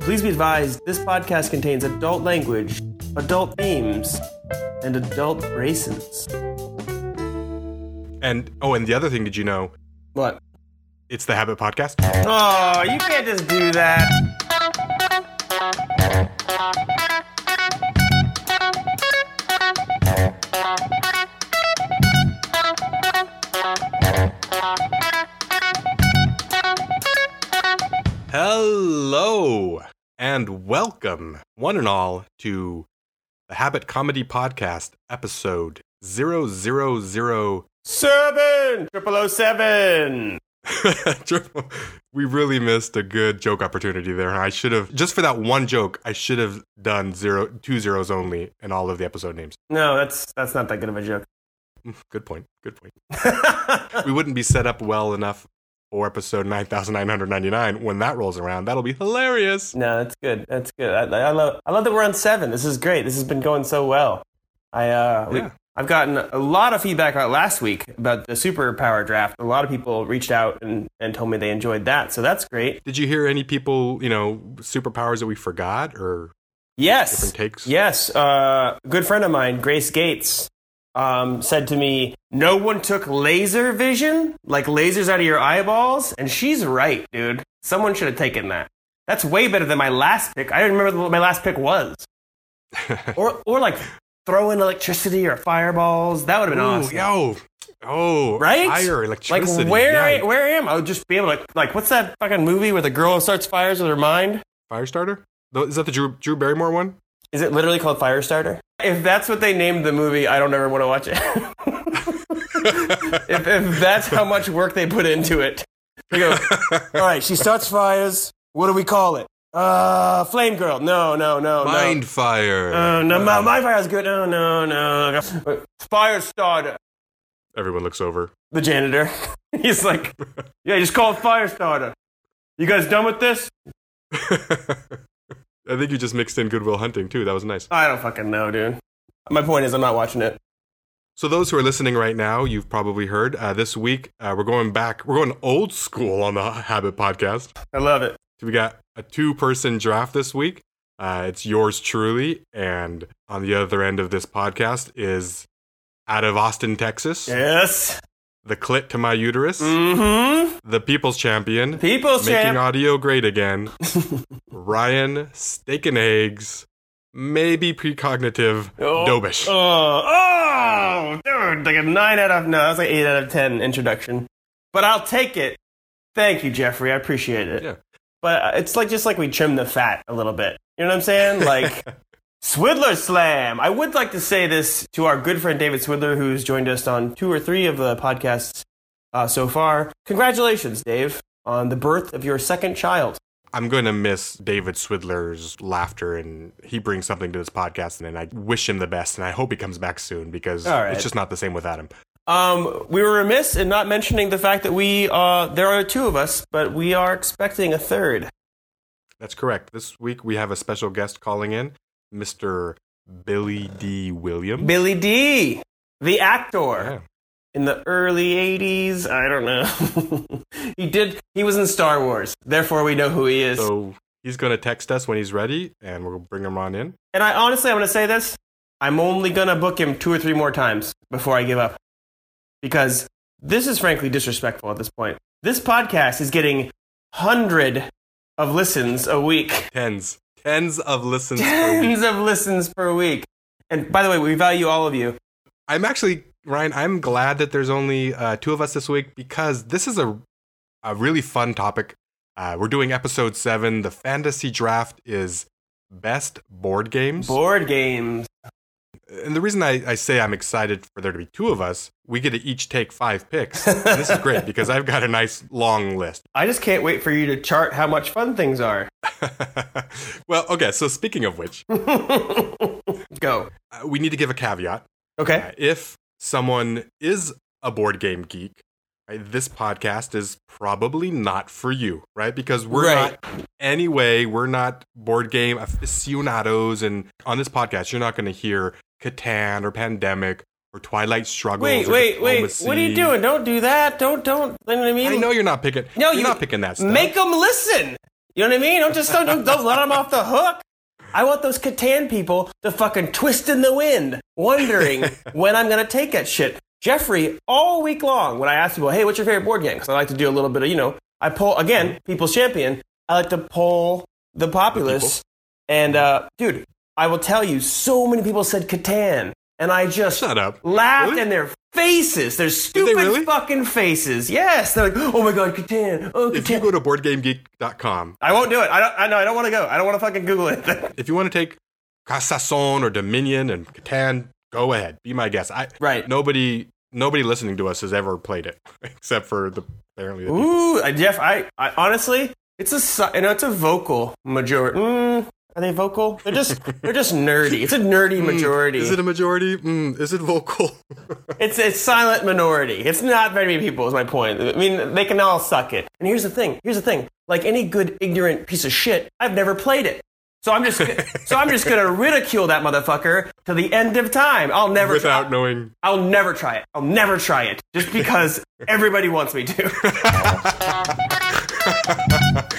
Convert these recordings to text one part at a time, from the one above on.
Please be advised this podcast contains adult language, adult themes, and adult raisins. And oh, and the other thing, did you know What? it's the Habit Podcast? Oh, you can't just do that. Hello and welcome, one and all, to the Habit Comedy Podcast, episode 000. Seven! Triple O seven! we really missed a good joke opportunity there. I should have, just for that one joke, I should have done zero, two zeros only in all of the episode names. No, that's that's not that good of a joke. Good point. Good point. we wouldn't be set up well enough for episode 9999 when that rolls around. That'll be hilarious. no, that's good. That's good. I, I love I love that we're on seven. This is great. This has been going so well. I uh, we- Yeah. I've gotten a lot of feedback last week about the superpower draft. A lot of people reached out and, and told me they enjoyed that, so that's great. Did you hear any people, you know, superpowers that we forgot or Yes, different takes? Yes, uh, a good friend of mine, Grace Gates, um, said to me, "No one took laser vision, like lasers out of your eyeballs," and she's right, dude. Someone should have taken that. That's way better than my last pick. I don't remember what my last pick was, or or like throw in electricity or fireballs. That would have been Ooh, awesome. yo. Oh, Right? Fire, electricity. Like where yeah. where am I? I would just be able to like what's that fucking movie where the girl starts fires with her mind? Firestarter? Is that the Drew, Drew Barrymore one? Is it literally called Firestarter? If that's what they named the movie, I don't ever want to watch it. if, if that's how much work they put into it. They go, all right, she starts fires. What do we call it? Uh, Flame Girl. No, no, no, Mind Fire. no. Uh, no, my, my fire's good. No, no, no. Fire starter. Everyone looks over. The janitor. He's like, yeah, just call it fire starter. You guys done with this? I think you just mixed in Goodwill Hunting too. That was nice. I don't fucking know, dude. My point is, I'm not watching it. So those who are listening right now, you've probably heard uh, this week uh, we're going back. We're going old school on the Habit Podcast. I love it. So we got a two-person draft this week. Uh, it's yours truly, and on the other end of this podcast is out of Austin, Texas, Yes. The clit to my uterus, Mm-hmm. the people's champion, People's making champ. audio great again, Ryan Steak and Eggs, maybe precognitive Oh, Dobosh. Oh, oh, dude, like a nine out of no, that's like eight out of ten introduction. But I'll take it. Thank you, Jeffrey. I appreciate it. Yeah. But uh, it's like just like we trim the fat a little bit. You know what I'm saying? Like Swidler Slam. I would like to say this to our good friend David Swidler, who's joined us on two or three of the podcasts uh, so far. Congratulations, Dave, on the birth of your second child. I'm going to miss David Swidler's laughter, and he brings something to this podcast, and I wish him the best, and I hope he comes back soon because right. it's just not the same without him. Um, we were remiss in not mentioning the fact that we uh, there are two of us, but we are expecting a third. That's correct. This week we have a special guest calling in, Mr. Billy Dee Williams. Billy D, the actor Yeah. in the early '80s. I don't know. he did. He was in Star Wars, therefore we know who he is. So he's going to text us when he's ready, and we'll bring him on in. and I honestly, I'm going to say this: I'm only going to book him two or three more times before I give up, because this is frankly disrespectful at this point. This podcast is getting hundred of listens a week. Tens, tens of listens per week. tens of listens per week. And by the way, we value all of you. I'm actually Ryan. I'm glad that there's only uh, two of us this week because this is a a really fun topic. Uh, we're doing episode seven. The fantasy draft is best board games, Board games. and the reason I, I say I'm excited for there to be two of us, we get to each take five picks. And this is great because I've got a nice long list. I just can't wait for you to chart how much fun things are. well, okay. So speaking of which, Go. uh, we need to give a caveat. Okay. Uh, if someone is a board game geek, right, this podcast is probably not for you, right? Because we're Right. not, anyway, we're not board game aficionados. And on this podcast, you're not going to hear Catan or Pandemic or Twilight Struggles. Wait, wait, wait. What are you doing? Don't do that. Don't, don't. You know what I mean? I know you're not picking. No, you're you not picking that stuff. Make them listen. You know what I mean? Don't just don't, don't, don't let them off the hook. I want those Catan people to fucking twist in the wind, wondering when I'm going to take that shit. Jeffrey, all week long, when I ask people, hey, what's your favorite board game? Because I like to do a little bit of, you know, I pull, again, People's Champion. I like to pull the populace. and, uh, dude, I will tell you, so many people said Catan. And I just Shut up. laughed Really? in their faces, their stupid really? fucking faces. Yes, they're like, "Oh my god, Catan! Oh, If you Catan!" go to boardgamegeek.com, I won't do it. I don't. I know. I don't want to go. I don't want to fucking Google it. if you want to take Carcassonne or Dominion and Catan, go ahead. Be my guest. I right. nobody nobody listening to us has ever played it except for the apparently the. Ooh, Jeff. I, I honestly, it's a you know, it's a vocal majority. Mm, are they vocal? They're just they're just nerdy. It's a nerdy majority. Hmm. Is it a majority? Mm, is it vocal? It's it's silent minority. It's not very many people. Is my point. I mean, they can all suck it. And here's the thing. Here's the thing. Like any good ignorant piece of shit, I've never played it. So I'm just so I'm just gonna ridicule that motherfucker to the end of time. I'll never Without try, knowing. I'll never try it. I'll never try it just because everybody wants me to.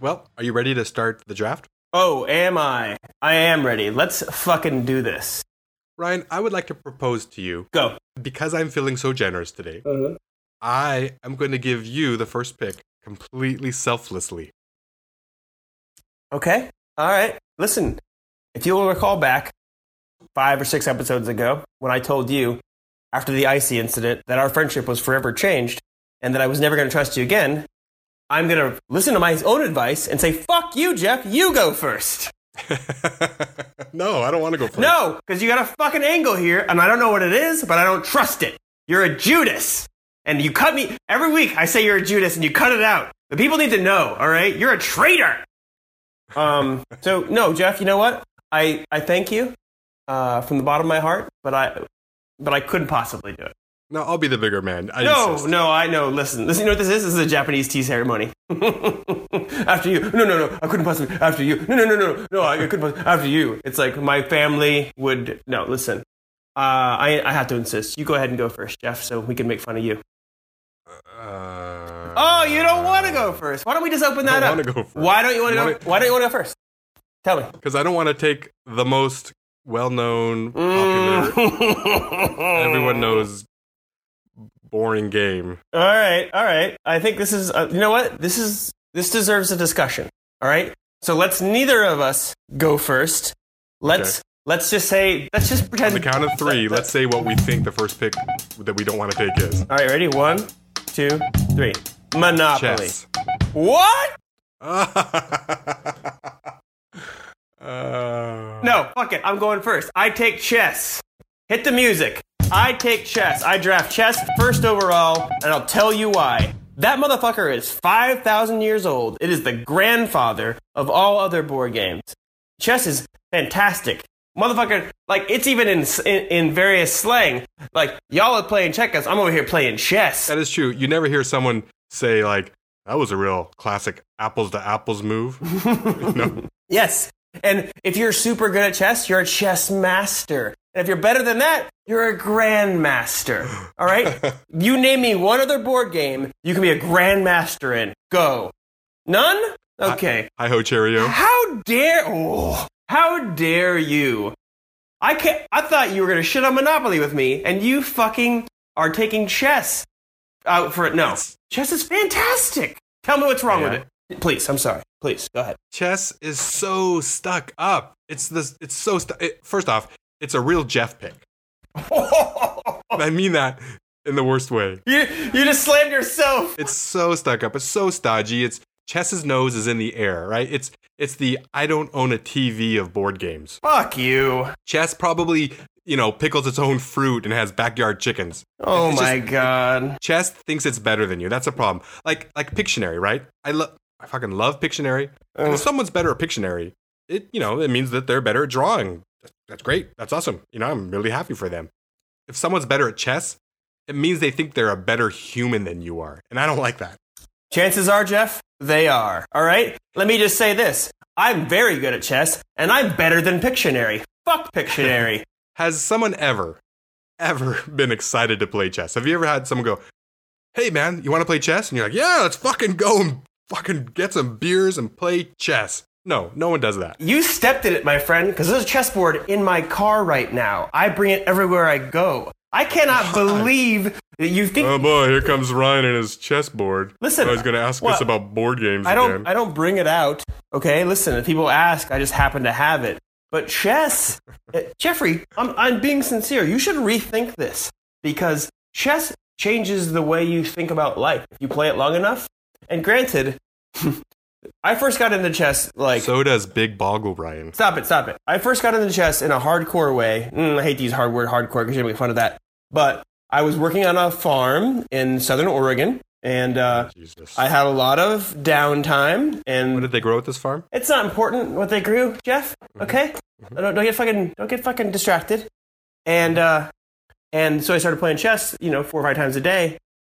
Well, are you ready to start the draft? oh, am I? I am ready. Let's fucking do this. Ryan, I would like to propose to you Go. because I'm feeling so generous today. Uh-huh. I am going to give you the first pick completely selflessly. Okay. All right. Listen, if you'll recall back five or six episodes ago when I told you after the icy incident that our friendship was forever changed and that I was never going to trust you again, I'm going to listen to my own advice and say, fuck you, Jeff. You go first. no, I don't want to go first. No, because you got a fucking angle here and I don't know what it is, but I don't trust it. You're a Judas. And you cut me every week. I say you're a Judas and you cut it out. The people need to know, all right? You're a traitor. Um, so no, Jeff, you know what? I, I thank you uh, from the bottom of my heart, but I but I couldn't possibly do it. No, I'll be the bigger man. I No, insist. no, I know. Listen, listen. You know what this is? This is a Japanese tea ceremony. after you, no, no, no. I couldn't possibly. After you, no, no, no, no, no. I couldn't. Possibly, after you, it's like my family would. No, listen. Uh, I I have to insist. You go ahead and go first, Jeff, so we can make fun of you. Uh, Oh, you don't want to go first. Why don't we just open that up? go first. Why don't you want to go? Why don't you want to go first? Tell me. Because I don't want to take the most well-known, popular, Mm. everyone knows, boring game. All right, all right. I think this is. Uh, you know what? This is. This deserves a discussion. All right. So let's neither of us go first. Let's Okay. let's just say. Let's just pretend On the count of three, let's say what we think the first pick that we don't want to take is. All right. Ready? One, two, three. Monopoly. Chess. What? Uh, No. Fuck it. I'm going first. I take chess. Hit the music. I take chess. I draft chess first overall, and I'll tell you why. That motherfucker is 5,000 years old. It is the grandfather of all other board games. Chess is fantastic. Motherfucker, like, it's even in, in, in various slang. Like, y'all are playing checkers. I'm over here playing chess. That is true. You never hear someone say like, "That was a real classic apples to apples move." no, Yes. And if you're super good at chess, you're a chess master. And if you're better than that, you're a grandmaster. All right? you name me one other board game you can be a grandmaster in. Go. None? Okay. hi ho Cheerio. How dare oh, how dare you? I can't I thought you were gonna shit on Monopoly with me, and you fucking are taking chess out for it. No. Chess is fantastic. Tell me what's wrong Yeah. with it. Please, I'm sorry. Please, go ahead. Chess is so stuck up. It's this. It's so stuck. It, first off, it's a real Jeff pick. I mean that in the worst way. You you just slammed yourself. It's so stuck up. It's so stodgy. It's Chess's nose is in the air, right? It's it's the I don't own a TV of board games. Fuck you. Chess probably you know pickles its own fruit and has backyard chickens. Oh It's my just- god. Chess thinks it's better than you. That's a problem. Like like Pictionary, right? I love I fucking love Pictionary. And if someone's better at Pictionary, it you know it means that they're better at drawing. That's great. That's awesome. You know I'm really happy for them. If someone's better at chess, it means they think they're a better human than you are, and I don't like that. chances are, Jeff, they are. All right? Let me just say this. I'm very good at chess, and I'm better than Pictionary. Fuck Pictionary. Has someone ever, ever been excited to play chess? Have you ever had someone go, "Hey man, you want to play chess?" And you're like, "Yeah, let's fucking go and fucking get some beers and play chess." No, no one does that. You stepped in it, my friend, because there's a chessboard in my car right now. I bring it everywhere I go. I cannot believe that you think. Oh boy, here comes Ryan and his chessboard. Listen, I was going to ask what? us about board games I don't. again. I don't bring it out. Okay, listen. If people ask, I just happen to have it. But chess, uh, Jeffrey, I'm, I'm being sincere. You should rethink this because chess changes the way you think about life if you play it long enough. And granted, I first got into chess like so does Big Boggle Ryan. Stop it, stop it. I first got into chess in a hardcore way. Mm, I hate these hard word hardcore because you're going to make fun of that. But I was working on a farm in southern Oregon, and uh, Jesus. I had a lot of downtime. And what did they grow at this farm? it's not important what they grew, Jeff. Okay, don't, don't get fucking don't get fucking distracted. And uh, and so I started playing chess, you know, four or five times a day.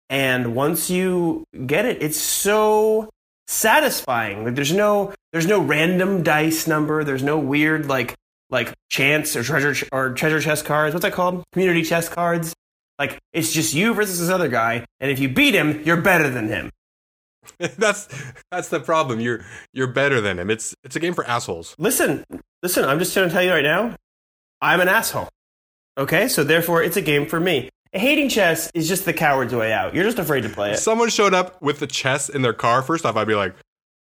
And once you get it, it's so satisfying. Like there's no there's no random dice number. There's no weird like like chance or treasure ch- or treasure chest cards. What's that called? Community chest cards. Like it's just you versus this other guy, and if you beat him, you're better than him. that's that's the problem. You're you're better than him. It's it's a game for assholes. Listen, listen. I'm just going to tell you right now. I'm an asshole. Okay, so therefore, it's a game for me. Hating chess is just the coward's way out. You're just afraid to play If it. someone showed up with the chess in their car, first off, I'd be like,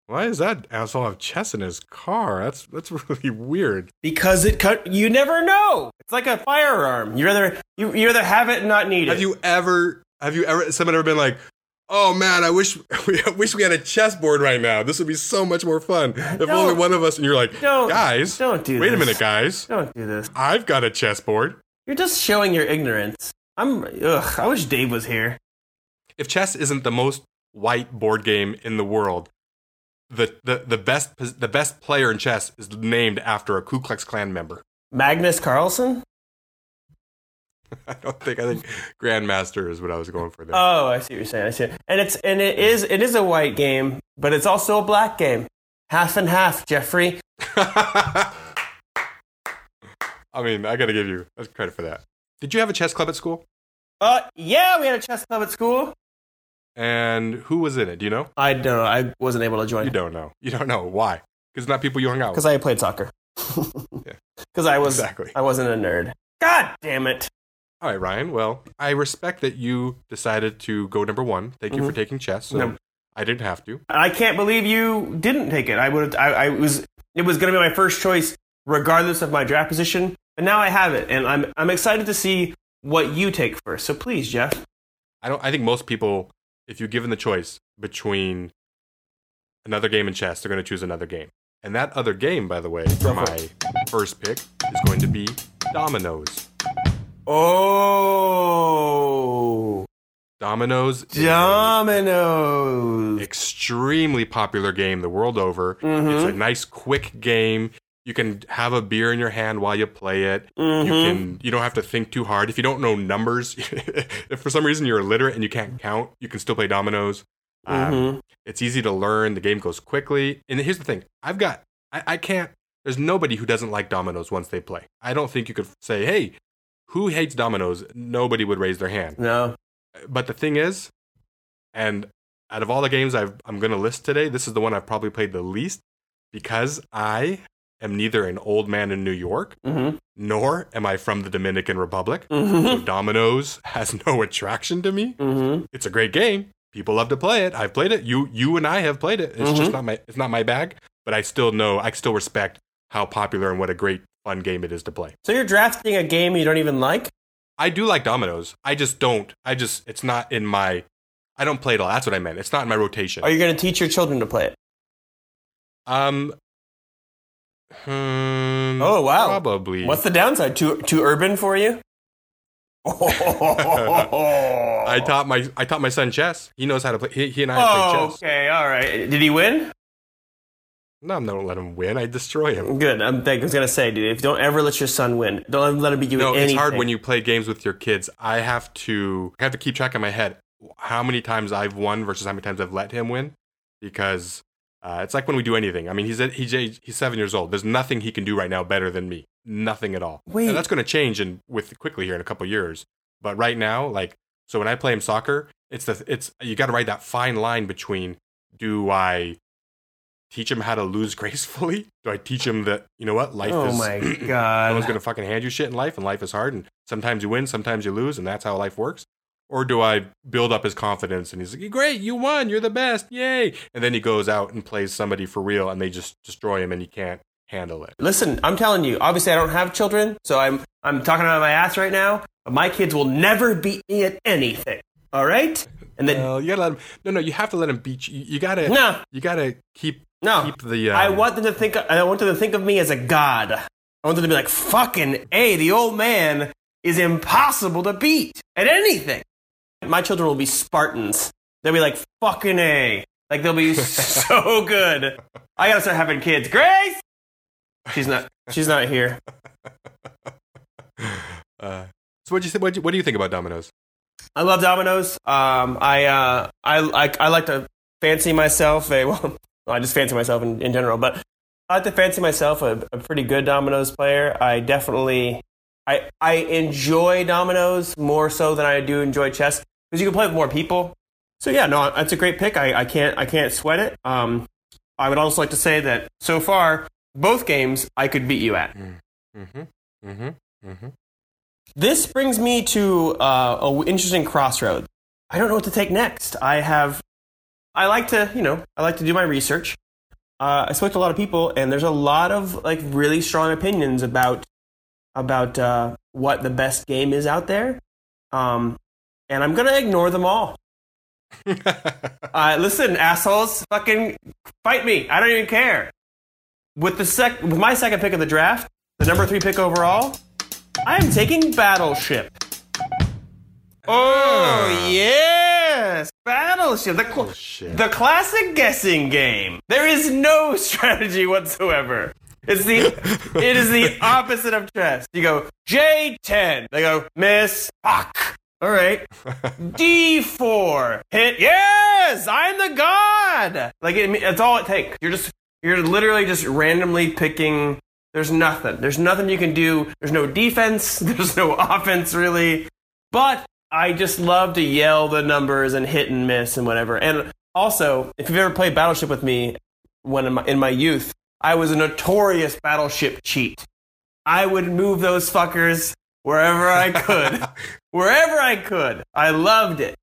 "Why does that asshole have chess in his car? That's that's really weird." Because it cut. You never know. It's like a firearm. You rather you you rather have it and not need it. Have it. you ever have you ever someone ever been like, "Oh man, I wish I wish we had a chessboard right now. This would be so much more fun if Don't. only one of us." And you're like, Don't- "Guys, don't do Wait a this. minute, guys. Don't do this. I've got a chessboard." You're just showing your ignorance. I'm. Ugh. I wish Dave was here. If chess isn't the most white board game in the world, the, the, the best the best player in chess is named after a Ku Klux Klan member. Magnus Carlsen. I don't think I think Grandmaster is what I was going for there. Oh, I see what you're saying. I see. And it's and it is it is a white game, but it's also a black game. Half and half, Jeffrey. I mean, I got to give you credit for that. Did you have a chess club at school? Uh, yeah, we had a chess club at school. And who was in it? Do you know? I don't know. I wasn't able to join. You don't know. You don't know why? Because not people you hung out with. because I played soccer. Yeah. Because I was Exactly. I wasn't a nerd. God damn it! All right, Ryan. Well, I respect that you decided to go number one. Thank you for taking chess. So No. I didn't have to. I can't believe you didn't take it. I would. I, I was. It was going to be my first choice, regardless of my draft position. And now I have it, and I'm I'm excited to see what you take first. So please, Jeff. I don't. I think most people, if you're given the choice between another game and chess, they're going to choose another game. And that other game, by the way, for my first pick is going to be Dominoes. Oh, Dominoes dominoes. extremely popular game the world over. Mhm. It's a nice, quick game. You can have a beer in your hand while you play it. You Mhm. can. You don't have to think too hard. If you don't know numbers, if for some reason you're illiterate and you can't count, you can still play dominoes. Um, Mhm. It's easy to learn. The game goes quickly. And here's the thing: I've got. I, I can't. There's nobody who doesn't like dominoes once they play. I don't think you could say, "Hey, who hates dominoes?" Nobody would raise their hand. No. But the thing is, and out of all the games I've, I'm going to list today, this is the one I've probably played the least because I am neither an old man in New York Mm-hmm. nor am I from the Dominican Republic. Mm-hmm. dominoes has no attraction to me. Mm-hmm. It's a great game. People love to play it. I've played it. You you and I have played it. It's just Mhm. not my it's not my bag, but I still know I still respect how popular and what a great fun game it is to play. So you're drafting a game you don't even like? I do like dominoes. I just don't. I just it's not in my I don't play it all. That's what I meant. It's not in my rotation. Are you going to teach your children to play it? um hmm, Oh, wow. Probably. What's the downside? Too too urban for you? I taught my I taught my son chess. He knows how to play. He, he and I Oh, play chess. okay, all right. Did he win? No, I'm not gonna let him win. I destroy him. Good. I'm think, I was gonna say, dude, if don't ever let your son win. Don't let him be you No, anything. it's hard when you play games with your kids. I have to I have to keep track in my head how many times I've won versus how many times I've let him win because uh, it's like when we do anything. I mean, he's he's he's seven years old. There's nothing he can do right now better than me. nothing at all. Wait. And that's going to change in with quickly here in a couple years. But right now, like so when I play him soccer, it's the it's you got to ride that fine line between do I teach him how to lose gracefully? Do I teach him that you know what life is oh is my god! no one's gonna fucking hand you shit in life, and life is hard, and sometimes you win, sometimes you lose, and that's how life works. Or do I build up his confidence and he's like, "Great, you won, you're the best, yay!" And then he goes out and plays somebody for real, and they just destroy him, and he can't handle it. Listen, I'm telling you. Obviously, I don't have children, so I'm I'm talking out of my ass right now. But my kids will never beat me at anything. All right? And then Well, you gotta let him. No, no, you have to let him beat you. You gotta. no, You gotta keep no. keep the. Um, I want them to think. I want them to think of me as a god. I want them to be like, "Fucking a, the old man is impossible to beat at anything." My children will be Spartans. They'll be like, "Fucking a," like they'll be so good. I gotta start having kids. Grace, she's not. She's not here. Uh, so what do you think? What do you, what do you think about Domino's? I love Domino's. Um, I, uh, I, I, I like to fancy myself a well. I just fancy myself in, in general, but I like to fancy myself a, a pretty good Domino's player. I definitely, I, I enjoy Domino's more so than I do enjoy chess because you can play with more people. So yeah, no, that's a great pick. I, I can't, I can't sweat it. Um, I would also like to say that so far, both games I could beat you at. Mm-hmm. Mm-hmm. Mm-hmm. This brings me to uh, a w- interesting crossroad. I don't know what to take next. I have, I like to, you know, I like to do my research. Uh, I spoke to a lot of people, and there's a lot of like really strong opinions about about uh, what the best game is out there. Um, and I'm gonna ignore them all. Uh, listen, assholes, fucking fight me. I don't even care. With the sec, with my second pick of the draft, the number three pick overall, I am taking Battleship. Oh yes, Battleship. The, cl- shit. the classic guessing game. There is no strategy whatsoever. It's the it is the opposite of chess. You go J10. They go miss. Fuck. All right. D4. Hit. Yes, I'm the god. Like it, that's all it takes. You're just you're literally just randomly picking. There's nothing. There's nothing you can do. There's no defense. There's no offense really. But I just love to yell the numbers and hit and miss and whatever. And also, if you've ever played Battleship with me when in my, in my youth, I was a notorious Battleship cheat. I would move those fuckers wherever I could, wherever I could. I loved it.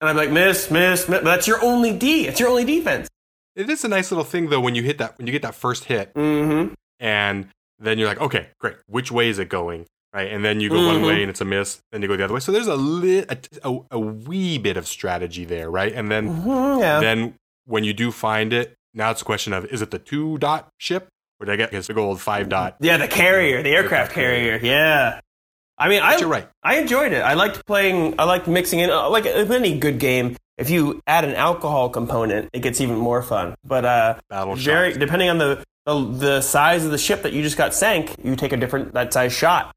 And I'm like, miss, miss, miss. But that's your only D. It's your only defense. It is a nice little thing though when you hit that when you get that first hit Mm-hmm. and then you're like, okay, great. Which way is it going? Right, and then you go one Mhm. way and it's a miss. Then you go the other way. So there's a li- a, a, a wee bit of strategy there, right? And then Mhm, yeah. then when you do find it, now it's a question of is it the two dot ship or did I get this big old five dot? yeah, the carrier, the aircraft carrier. Yeah. I mean, I, you're right. I enjoyed it. I liked playing. I liked mixing in. uh, Like with any good game, if you add an alcohol component, it gets even more fun. But uh, Battle very depending on the, the the size of the ship that you just got sank, you take a different that size shot.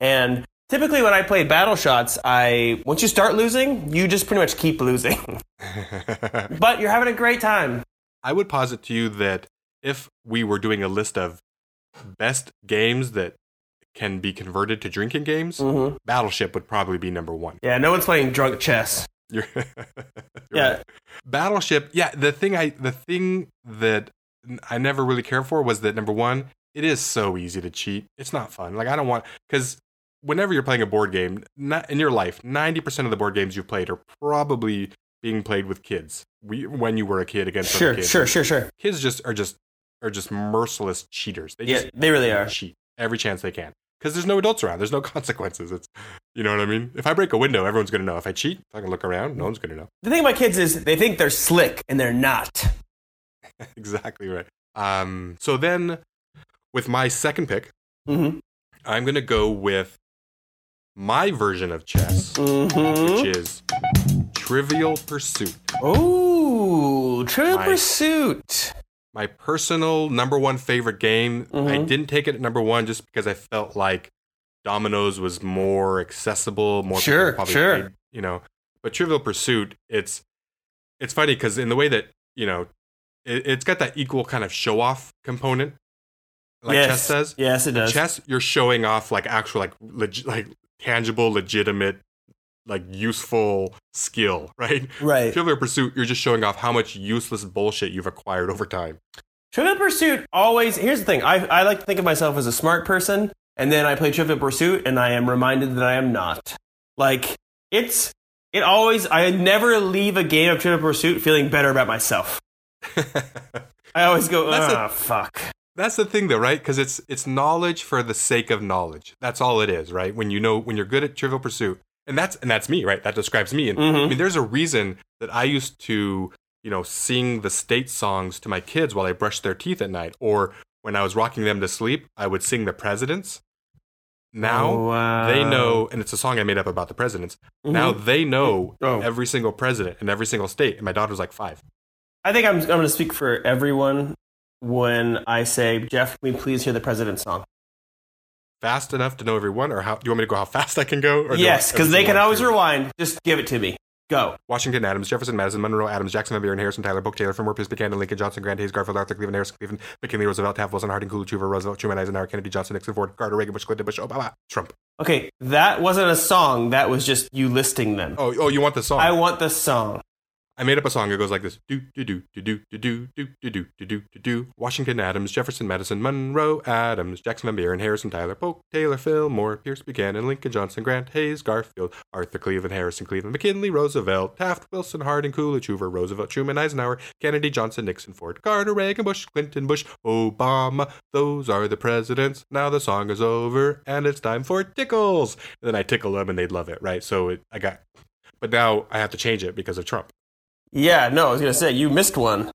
And typically, when I played battle shots, I once you start losing, you just pretty much keep losing. but you're having a great time. I would posit to you that if we were doing a list of best games that can be converted to drinking games, hmm Battleship would probably be number one. Yeah, no one's playing drunk chess. You're you're Yeah. right. Battleship. Yeah, the thing I the thing that I never really cared for was that number one, it is so easy to cheat. It's not fun. Like I don't want because whenever you're playing a board game, not in your life, ninety percent of the board games you've played are probably being played with kids. We, when you were a kid against other Sure, kids. sure, sure, sure. Kids just are just are just merciless cheaters. They Yeah, just they really are. cheat every chance they can because there's no adults around. There's no consequences. It's you know what I mean. If I break a window, everyone's gonna know. If I cheat, if I can look around, no one's gonna know. The thing about kids is they think they're slick and they're not. exactly right. Um, so then, with my second pick, Mm-hmm. I'm gonna go with my version of chess, Mm-hmm. which is Trivial Pursuit. Ooh, Trivial My- Pursuit. My personal number one favorite game. I Mhm. didn't take it at number one just because I felt like Dominoes was more accessible, more Sure, probably sure. played, you know. But Trivial Pursuit, it's it's funny because in the way that you know, it, it's got that equal kind of show off component. like yes. chess says. Yes, it does. Chess, you're showing off like actual like leg- like tangible, legitimate, like useful skill, right? Right. Trivial Pursuit, you're just showing off how much useless bullshit you've acquired over time. Trivial Pursuit always. Here's the thing. I I like to think of myself as a smart person, and then I play Trivial Pursuit, and I am reminded that I am not. Like it's it always. I never leave a game of Trivial Pursuit feeling better about myself. I always go, ah, fuck. That's the thing, though, right? Because it's it's knowledge for the sake of knowledge. That's all it is, right? When you know when you're good at Trivial Pursuit, and that's and that's me, right? That describes me. And I Mhm. mean, there's a reason that I used to, you know, sing the state songs to my kids while I brushed their teeth at night, or when I was rocking them to sleep, I would sing the presidents. Now Oh, wow. they know, and it's a song I made up about the presidents. Now Mhm. they know Oh. every single president in every single state, and my daughter's like five. I think I'm I'm going to speak for everyone when I say, Jeff, can we please hear the president's song? Fast enough to know everyone, or how do you want me to go? How fast I can go? Or Yes, because they can always one? rewind. Just give it to me. Go. Washington, Adams, Jefferson, Madison, Monroe, Adams, Jackson, Van Buren, Harrison, Tyler, Polk, Taylor, Fillmore, Pierce, Buchanan, Lincoln, Johnson, Grant, Hayes, Garfield, Arthur, Cleveland, Harrison, Cleveland, McKinley, Roosevelt, Taft, Wilson, Harding, Coolidge, Hoover, Roosevelt, Truman, Eisenhower, Kennedy, Johnson, Nixon, Ford, Carter, Reagan, Bush, Clinton, Bush, Obama, Trump. Okay, that wasn't a song. That was just you listing them. Oh, oh, you want the song? I want the song. I made up a song. It goes like this: do do do do do do do do do do do do do do. Washington, Adams, Jefferson, Madison, Monroe, Adams, Jackson, Van Buren, Harrison, Tyler, Polk, Taylor, Fillmore, Pierce, Buchanan, Lincoln, Johnson, Grant, Hayes, Garfield, Arthur, Cleveland, Harrison, Cleveland, McKinley, Roosevelt, Taft, Wilson, Harding, Coolidge, Hoover, Roosevelt, Truman, Eisenhower, Kennedy, Johnson, Nixon, Ford, Carter, Reagan, Bush, Clinton, Bush, Obama. Those are the presidents. Now the song is over and it's time for tickles. And then I tickle them and they'd love it, right? So it, I got, but now I have to change it because of Trump. Yeah, no, I was gonna say you missed one.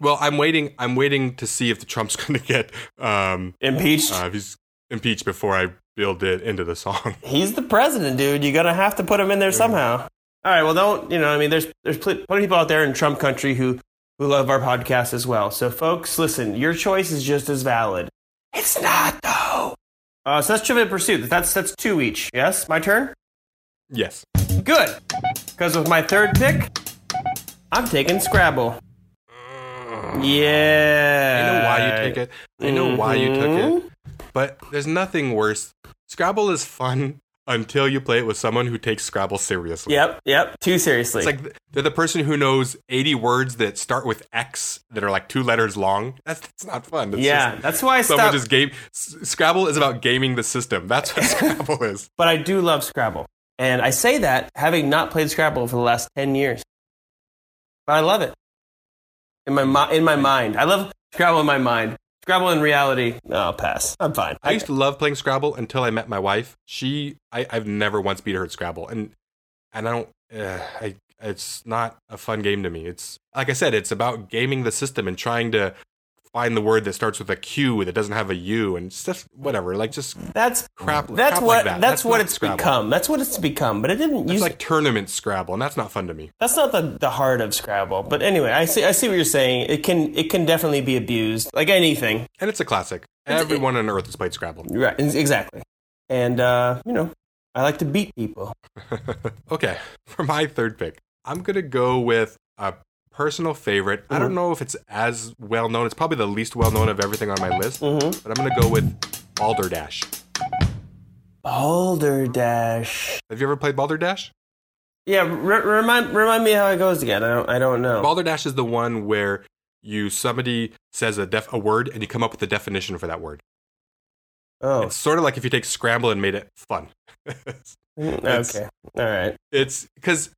Well, I'm waiting. I'm waiting to see if the Trump's going to get um, Impeached. uh, if he's impeached before I build it into the song. He's the president, dude. You're gonna have to put him in there somehow. All right. Well, don't you know? I mean, there's there's plenty of people out there in Trump country who who love our podcast as well. So, folks, listen. Your choice is just as valid. It's not though. Uh, so that's Trivial Pursuit. That's that's two each. Yes, my turn. Yes. Good. Because with my third pick, I'm taking Scrabble. Yeah. I know why you take it. I know why you took it. Mm-hmm. But there's nothing worse. Scrabble is fun until you play it with someone who takes Scrabble seriously. Yep, yep. Too seriously. It's like they're the person who knows 80 words that start with X that are like two letters long. That's, that's not fun. It's yeah, just- that's why I someone stopped. just game. Scrabble is about gaming the system. That's what Scrabble is. but I do love Scrabble. And I say that having not played Scrabble for the last 10 years. But I love it. In my, mi- in my mind. I love Scrabble in my mind. Scrabble in reality, no, I'll pass. I'm fine. I used to love playing Scrabble until I met my wife. She, I, I've never once beat her at Scrabble, and and I don't. Uh, I, it's not a fun game to me. It's like I said, it's about gaming the system and trying to find the word that starts with a Q that doesn't have a U, and stuff, whatever. Like just that's crap. that's crap what like that. that's, what it's Scrabble. become. That's what it's become. But it didn't It's use like tournament Scrabble, and that's not fun to me. that's not the, the heart of Scrabble. But anyway, I see I see what you're saying. It can it can definitely be abused, like anything. And it's a classic. It's- Everyone on Earth has played Scrabble. Right, exactly. And uh, you know, I like to beat people. okay, for my third pick, I'm gonna go with a personal favorite. I Mm-hmm. don't know if it's as well known. It's probably the least well known of everything on my list, Mhm. but I'm gonna go with Balderdash. Balderdash. Have you ever played Balderdash? Yeah, re- remind remind me how it goes again. I don't I don't know. Balderdash is the one where you somebody says a def a word and you come up with a definition for that word. oh, It's sort of like if you take Scramble and made it fun. okay, all right. it's because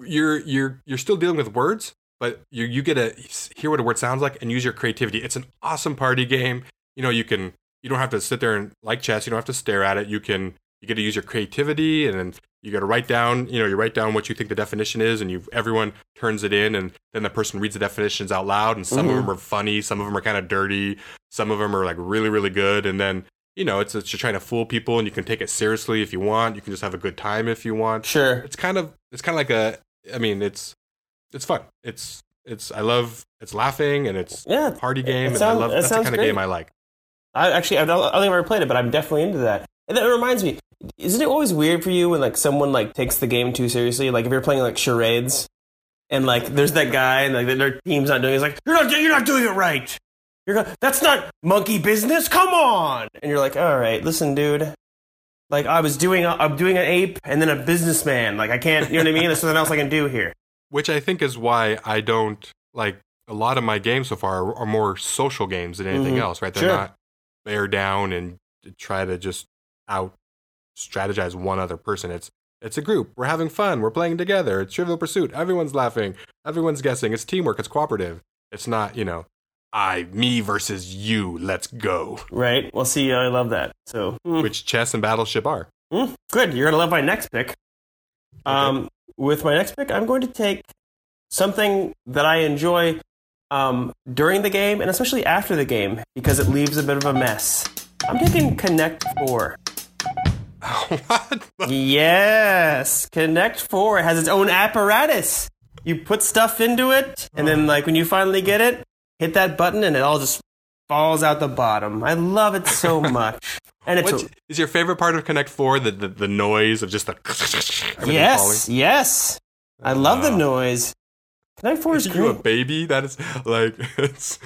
you're you're you're still dealing with words, but you you get to hear what a word sounds like and use your creativity. It's an awesome party game. You know, you can you don't have to sit there and like chess. You don't have to stare at it. You can you get to use your creativity and then you got to write down. You know, you write down what you think the definition is, and you everyone turns it in, and then the person reads the definitions out loud. And some Mhm. of them are funny, some of them are kind of dirty, some of them are like really really good, and then. You know, it's, it's you're trying to fool people, and you can take it seriously if you want. You can just have a good time if you want Sure. it's kind of it's kind of like a i mean it's it's fun it's it's i love it's laughing and it's Yeah, a party game and i love that's the kind of game i like I actually I don't, I don't think I've ever played it, but I'm definitely into that. And that reminds me, isn't it always weird for you when like someone like takes the game too seriously? Like if you're playing like charades, and like there's that guy and like their team's not doing, it, it's like you're not you're not doing it right. You're going, that's not monkey business. Come on. And you're like, all right, listen, dude. Like I was doing, a, I'm doing an ape and then a businessman. Like I can't, you know what I mean? There's something else I can do here. Which I think is why I don't like a lot of my games so far are, are more social games than anything Mhm. else, right? They're Sure. not bear down and try to just out strategize one other person. It's it's a group. We're having fun. We're playing together. It's Trivial Pursuit. Everyone's laughing. Everyone's guessing. It's teamwork. It's cooperative. It's not, you know, I, me versus you. Let's go. Right. Well, see, I love that. So mm, Which chess and battleship are. mm, good. You're gonna love my next pick. Um, with my next pick, I'm going to take something that I enjoy um, during the game and especially after the game because it leaves a bit of a mess. I'm taking Connect Four. what? Yes, Connect Four has its own apparatus. You put stuff into it, and then like when you finally get it, hit that button, and it all just falls out the bottom. I love it so much. And it's What is your favorite part of Connect Four? The the, the noise of just the yes, falling? yes. I love the noise. Connect Four is you a baby? That is like it's.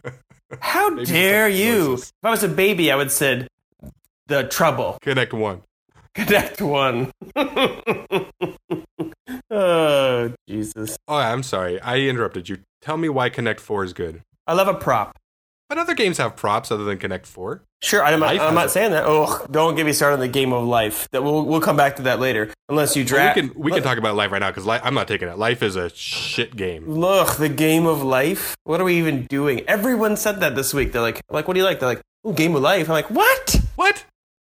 How dare you? noises. If I was a baby, I would said the trouble. Connect One. Connect One. oh Jesus! Oh, I'm sorry. I interrupted you. Tell me why Connect Four is good. I love a prop. But other games have props other than Connect Four. Sure, I'm not, Life I'm not saying that. Oh, don't get me started on the game of life. That we'll we'll come back to that later. Unless you Well, drag. we can we can talk about life right now because I'm not taking it. Life is a shit game. Look, the game of life. What are we even doing? Everyone said that this week. They're like, like, what do you like? They're like, oh, game of life. I'm like, what? What?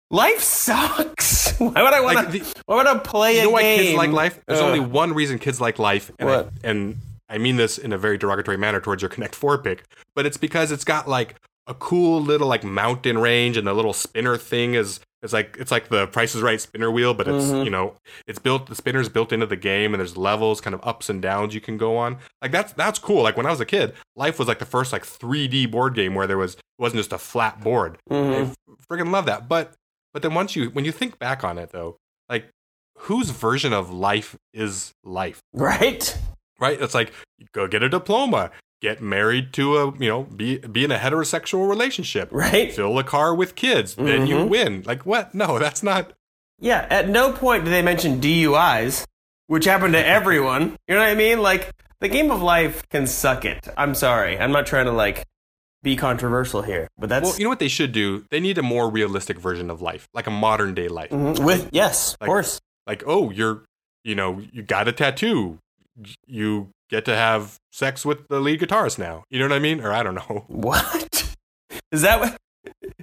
Life sucks. Why would I want Like to? the- Why would I play You a know why game? kids like life? There's Ugh. only one reason kids like life, and I, What? and I mean this in a very derogatory manner towards your Connect Four pick, but it's because it's got like a cool little like mountain range, and the little spinner thing is it's like it's like the Price is Right spinner wheel, but it's Mhm. you know it's built the spinner's built into the game, and there's levels, kind of ups and downs you can go on. Like that's that's cool. Like when I was a kid, Life was like the first like 3D board game where there was it wasn't just a flat board. Mhm. I freaking love that. But but then once you when you think back on it though, like whose version of life is life? Right? Right? It's like go get a diploma, get married to a you know be be in a heterosexual relationship, Right? fill a car with kids, then you Mhm. win. Like what? No, that's not. Yeah. At no point do they mention DUIs, which happen to everyone. You know what I mean? Like the game of life can suck it. I'm sorry. I'm not trying to like be controversial here, but that's Well, you know what they should do? They need a more realistic version of life, like a modern day life. Mhm. with yes, of course. Like oh, you're you know you got a tattoo, you get to have sex with the lead guitarist now. You know what I mean? Or I don't know. What? Is that what?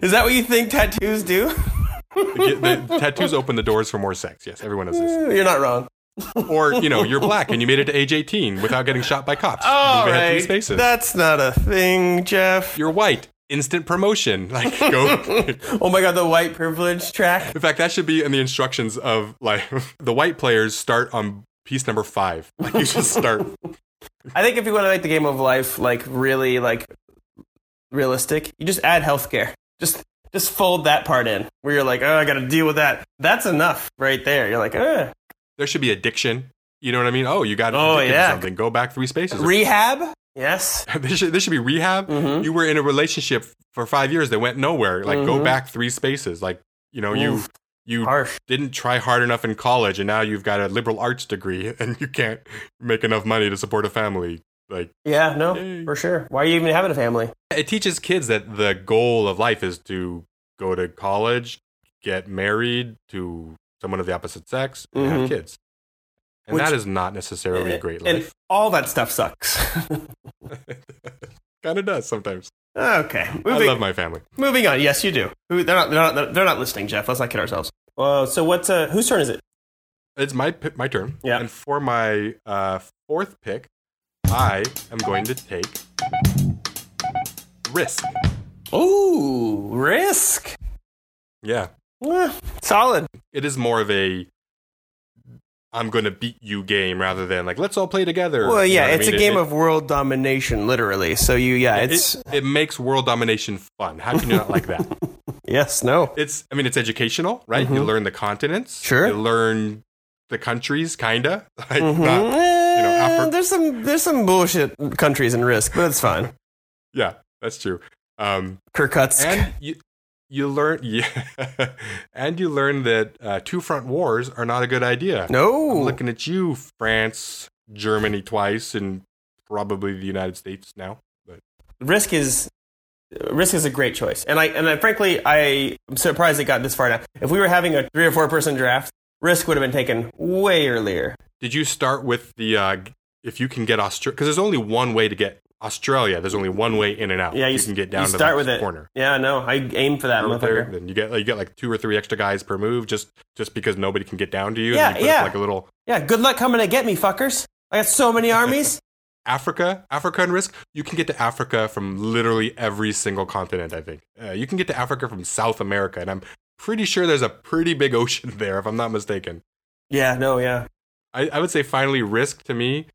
Is that what you think tattoos do? the, the tattoos open the doors for more sex. Yes, everyone knows this. You're not wrong. Or you know, you're black and you made it to age 18 without getting shot by cops. All Move ahead three right, spaces. that's not a thing, Jeff. you're white. Instant promotion. Like go. oh my god, the white privilege track. In fact, that should be in the instructions of like the white players start on piece number five. Like you just start. I think if you want to make the game of life like really like realistic, you just add healthcare. Just just fold that part in where you're like, oh, I got to deal with that. That's enough right there. You're like, uh, There should be addiction. You know what I mean? Oh, you got Oh, addicted to yeah. something. Go back three spaces. rehab. Yes. this should this should be rehab. Mhm. You were in a relationship for five years that went nowhere. Like go Mhm. back three spaces. Like you know Oof. you Harsh. didn't try hard enough in college and now you've got a liberal arts degree and you can't make enough money to support a family like Yeah. No, Yay. for sure. Why are you even having a family? it teaches kids that the goal of life is to go to college get married to someone of the opposite sex and Mhm. have kids and Which- that is not necessarily a great and life all that stuff sucks. kind of does sometimes okay. i Moving, love my family moving on. Yes, you do. They're not. They're not. They're not listening, Jeff. Let's not kid ourselves. Uh, so what's uh, whose turn is it? it's my my turn Yeah. and for my uh, fourth pick i am going to take risk Ooh, risk. yeah Eh, solid. it is more of a I'm going to beat you game rather than like let's all play together. Well, You yeah, know what I it's a game It- of world domination, literally. So you, yeah, it's it, it makes world domination fun. How can you not like that? yes, no, It's I mean it's educational, right? You Mhm. learn the continents, Sure. You learn the countries, kinda. Like Mhm. not, Eh, Afri- there's some there's some bullshit countries in risk, but it's fine. yeah. That's true. Um, Kirkutsk. and you you learn yeah, and you learn that uh, two front wars are not a good idea. no. I'm looking at you, France, Germany twice, and probably the United States now. But Risk is Risk is a great choice, and I and I, frankly I am surprised it got this far now. If we were having a three or four person draft, Risk would have been taken way earlier. did you start with the uh, if you can get Australia? Because there's only one way to get Australia. There's only one way in and out. Yeah, you, can get down you to start the with it. corner. Yeah, no, I aim for that Start there, then you get you get like two or three extra guys per move just just because nobody can get down to you. Yeah, and you put yeah. like a little Yeah, good luck coming to get me, fuckers. I got so many armies. Africa, Africa and risk. You can get to Africa from literally every single continent. I think uh, you can get to Africa from South America, and I'm pretty sure there's a pretty big ocean there, if I'm not mistaken. yeah, no, yeah. I, I would say finally risk to me.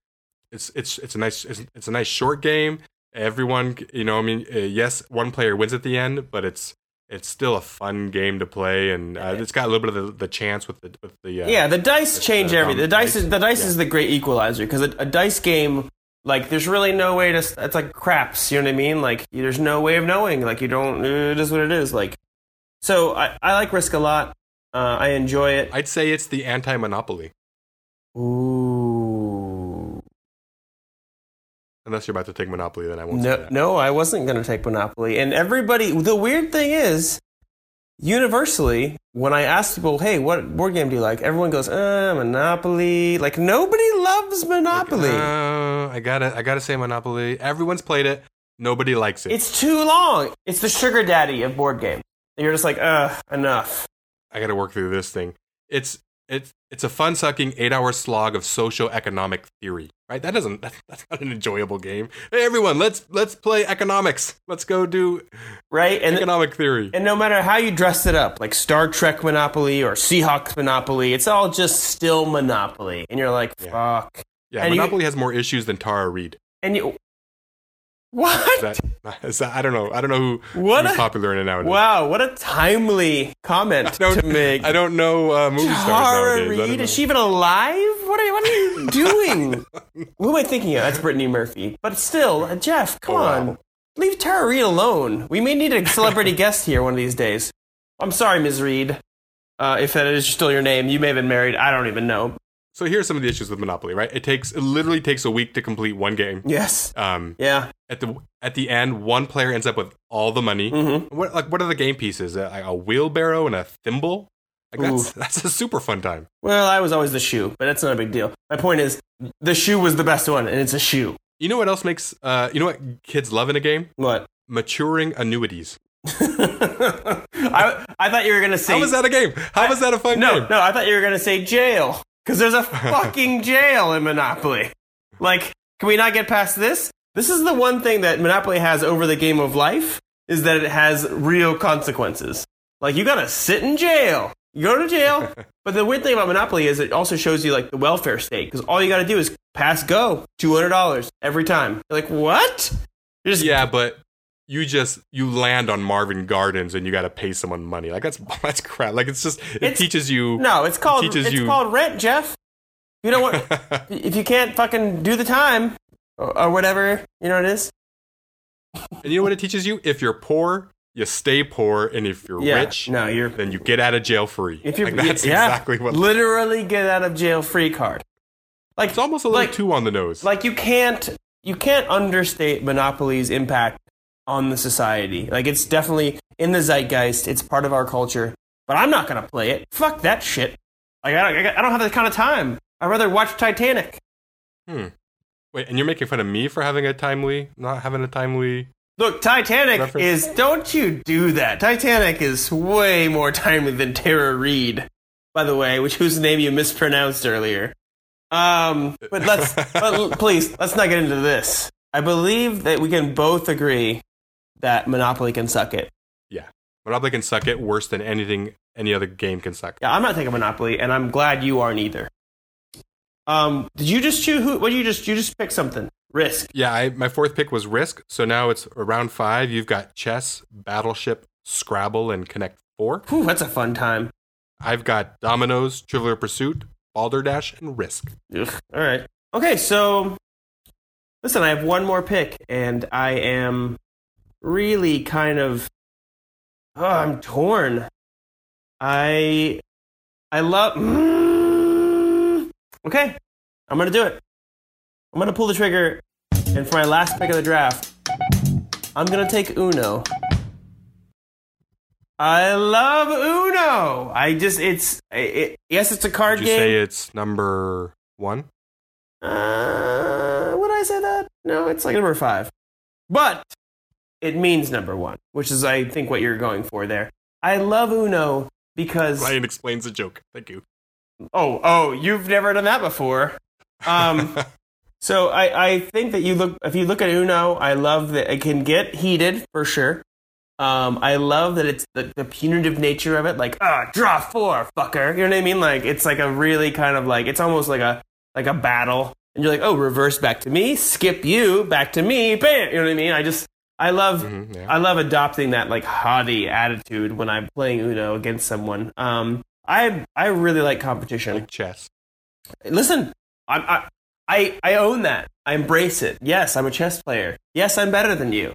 It's it's it's a nice it's, it's a nice short game. Everyone, you know, I mean, uh, yes, one player wins at the end, but it's it's still a fun game to play, and uh, it's got a little bit of the, the chance with the with the uh, Yeah, the dice It's, change everything. The dice is the dice yeah. is the great equalizer because a, a dice game, like, there's really no way to. It's like craps. You know what I mean? Like, there's no way of knowing. Like, you don't. It is what it is. Like, so I I like Risk a lot. Uh, I enjoy it. I'd say it's the anti-monopoly, Ooh. Unless you're about to take monopoly. Then I won't say No, that. no, I wasn't going to take Monopoly. And everybody, the weird thing is, universally, when I ask people, hey, what board game do you like? Everyone goes, uh, Monopoly. Like, nobody loves Monopoly. Uh, I gotta I gotta say monopoly. Everyone's played it. Nobody likes it. it's too long. It's the sugar daddy of board game. And you're just like, ugh, enough. I got to work through this thing. It's it's it's a fun sucking eight hour slog of socio-economic theory, right? That doesn't that's, that's not an enjoyable game. Hey everyone, let's let's play economics. Let's go do Right? And, economic theory. and no matter how you dress it up, like Star Trek Monopoly or Seahawks Monopoly, it's all just still Monopoly. And you're like, Yeah. fuck. Yeah, and you- Monopoly has more issues than Tara Reid. And you. What? Is that, that I don't know. I don't know who What who's a- popular in it nowadays. Wow, what a timely comment to make. I don't know uh, movie stars Tara don't Reid, is she even alive? What are, what are you doing? Who am I thinking of? That's Brittany Murphy. But still, uh, Jeff, come Oh, wow. on. Leave Tara Reid alone. We may need a celebrity guest here one of these days. I'm sorry, Ms. Reid. Uh, if that is still your name, you may have been married. I don't even know. So here's some of the issues with Monopoly, right? It takes it literally takes a week to complete one game. Yes. Um, Yeah. at the at the end, one player ends up with all the money. Mm-hmm. What like what are the game pieces? A, a wheelbarrow and a thimble. Like that's that's a super fun time. Well, I was always the shoe, but that's not a big deal. My point is, the shoe was the best one, and it's a shoe. You know what else makes uh you know what kids love in a game? What? Maturing annuities. I, I thought you were gonna say How was that a game? How was that a fun No, game? no, I thought you were gonna say jail because there's a fucking jail in Monopoly. Like, can we not get past this? This is the one thing that Monopoly has over the game of life is that it has real consequences. Like, you gotta sit in jail. You go to jail. but the weird thing about Monopoly is it also shows you like the welfare state because all you gotta do is pass go two hundred dollars every time. You're like, what? You're just Yeah, but you just you land on Marvin Gardens and you got to pay someone money. Like that's that's crap. Like it's just it It's- teaches you. no. It's called teaches it's you- called rent, Jeff. You know what? if you can't fucking do the time or, or whatever, you know what it is. and you know what it teaches you? If you're poor, you stay poor, and if you're Yeah, rich, no, you're then you get out of jail free. if you're like, that's yeah, exactly what. literally get out of jail free card. Like It's almost a little like- too on the nose. like you can't you can't understate Monopoly's impact on the society. Like it's definitely in the zeitgeist. It's part of our culture. But I'm not gonna play it. Fuck that shit. Like I don't, I don't have that kind of time. I'd rather watch Titanic. Hmm. Wait, and you're making fun of me for having a timely, not having a timely. Look, Titanic Reference? is. Don't you do that. Titanic is way more timely than Tara Reid, by the way, which whose name you mispronounced earlier. Um, but let's, but please, let's not get into this. I believe that we can both agree that Monopoly can suck it. Yeah, Monopoly can suck it worse than anything any other game can suck. Yeah, I'm not taking Monopoly, and I'm glad you aren't either. Um, did you just choose who? What did you just? You just pick something. Risk. Yeah, I, my fourth pick was Risk. So now it's around five. You've got Chess, Battleship, Scrabble, and Connect Four. Whew, that's a fun time. I've got Dominoes, Trivial Pursuit, Balderdash, and Risk. Ugh. All right. Okay, so listen, I have one more pick, and I am really kind of oh, I'm torn. I I love mm, Okay. I'm going to do it. I'm going to pull the trigger and for my last pick of the draft, I'm going to take Uno. I love Uno. I just it's it, yes, it's a card Did you game. say it's number one? Uh, would I say that? No, it's like number five. But it means number one, which is, I think, what you're going for there. I love Uno because. Ryan explains the joke. Thank you. Oh, oh, you've never done that before. Um, so I, I think that you look, if you look at Uno, I love that it can get heated for sure. Um, I love that it's the, the punitive nature of it, like, ah, draw four, fucker. You know what I mean? Like, it's like a really kind of like, it's almost like a, like a battle. And you're like, oh, reverse back to me, skip you, back to me, bam. You know what I mean? I just, I love, Mhm, yeah. I love adopting that like haughty attitude when I'm playing Uno against someone. Um, I, I really like competition. like chess. Listen, I'm, I, I, I own that. I embrace it. Yes, I'm a chess player. Yes, I'm better than you.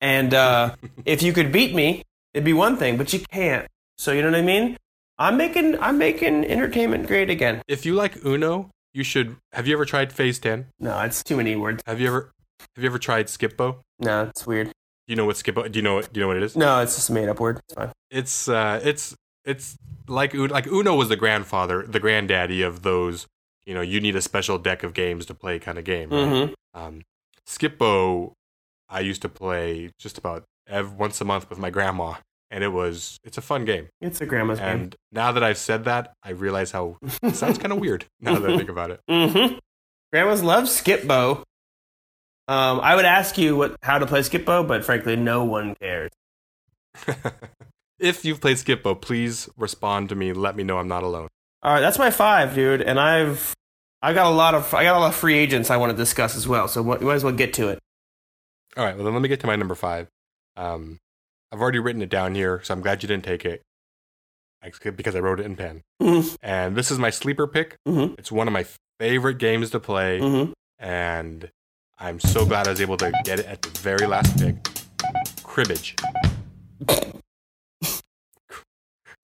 And uh, if you could beat me, it'd be one thing, but you can't. So you know what I mean? I'm making, I'm making entertainment great again. If you like Uno, you should. Have you ever tried Phase Ten? No, it's too many words. Have you ever? Have you ever tried Skip-Bo? No, it's weird. Do you know what Skip-Bo? Do you know? what- Do you know what it is? No, it's just a made up word. It's fine. It's uh, it's it's like Uno, like Uno was the grandfather, the granddaddy of those. You know, you need a special deck of games to play kind of game. right? Mm-hmm. Um, Skip-Bo, I used to play just about ev- once a month with my grandma, and it was it's a fun game. It's a grandma's game. And now that I've said that, I realize how it sounds kind of weird. Now that I think about it. Mm-hmm. Grandmas love Skip-Bo. Um, I would ask you what how to play Skip-Bo, but frankly, no one cares. if you've played Skip-Bo, please respond to me. Let me know I'm not alone. All right, that's my five, dude, and I've I got a lot of I got a lot of free agents I want to discuss as well. So we might as well get to it. All right, well then let me get to my number five. Um, I've already written it down here, so I'm glad you didn't take it because I wrote it in pen. Mhm. And this is my sleeper pick. Mhm. It's one of my favorite games to play, Mm-hmm. and I'm so glad I was able to get it at the very last pick. Cribbage.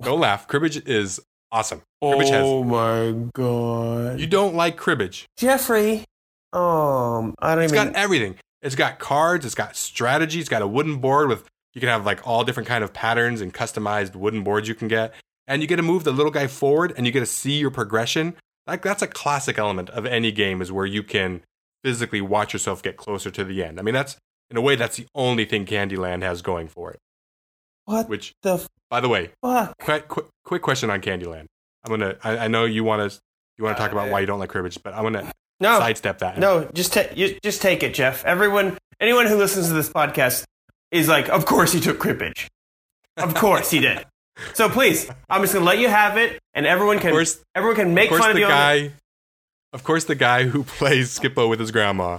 Don't laugh. Cribbage is awesome. Cribbage has. Oh my god, You don't like cribbage. Jeffrey. Um, I don't It's even. got everything. It's got cards. It's got strategy. It's got a wooden board with you can have like all different kind of patterns and customized wooden boards you can get, and you get to move the little guy forward, and you get to see your progression. Like that's a classic element of any game is where you can physically watch yourself get closer to the end. I mean, that's in a way that's the only thing Candyland has going for it. what Which, the by the way, fuck? quick quick, quick question on Candyland. I'm gonna. I, I know you want to. You want to talk about why you don't like cribbage, but I'm gonna No, sidestep that. no, just ta- you, just take it, Jeff. Everyone, anyone who listens to this podcast is like, of course he took cribbage. Of course he did. So please, I'm just gonna let you have it, and everyone can course, everyone can make of fun of the guy of course the guy who plays Skip-Bo with his grandma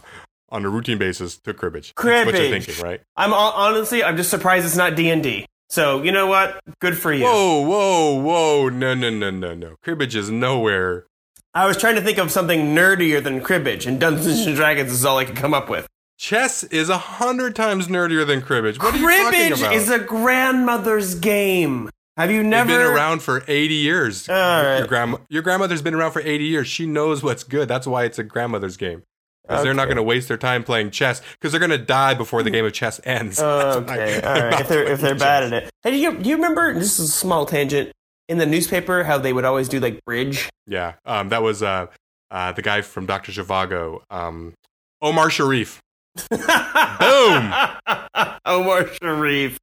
on a routine basis took cribbage That's what you're Cribbage. thinking right I'm honestly, I'm just surprised it's not D and D. So you know what? Good for you. whoa whoa whoa no no no no no cribbage is nowhere I was trying to think of something nerdier than cribbage, and Dungeons and Dragons is all I could come up with. chess is a hundred times nerdier than cribbage what are you cribbage talking about is a grandmother's game. Have you They've never been around for 80 years All right. your, grandma, your grandmother's been around for 80 years she knows what's good that's why it's a grandmother's game because they're not going to waste their time playing chess because they're going to die before the game of chess ends why Okay, all right. If they're if they're bad at it, hey, do you do you remember? This is a small tangent. In the newspaper, how they would always do like bridge. Yeah, um, that was uh, uh, the guy from Doctor Zhivago, um, Omar Sharif. Boom! Omar Sharif,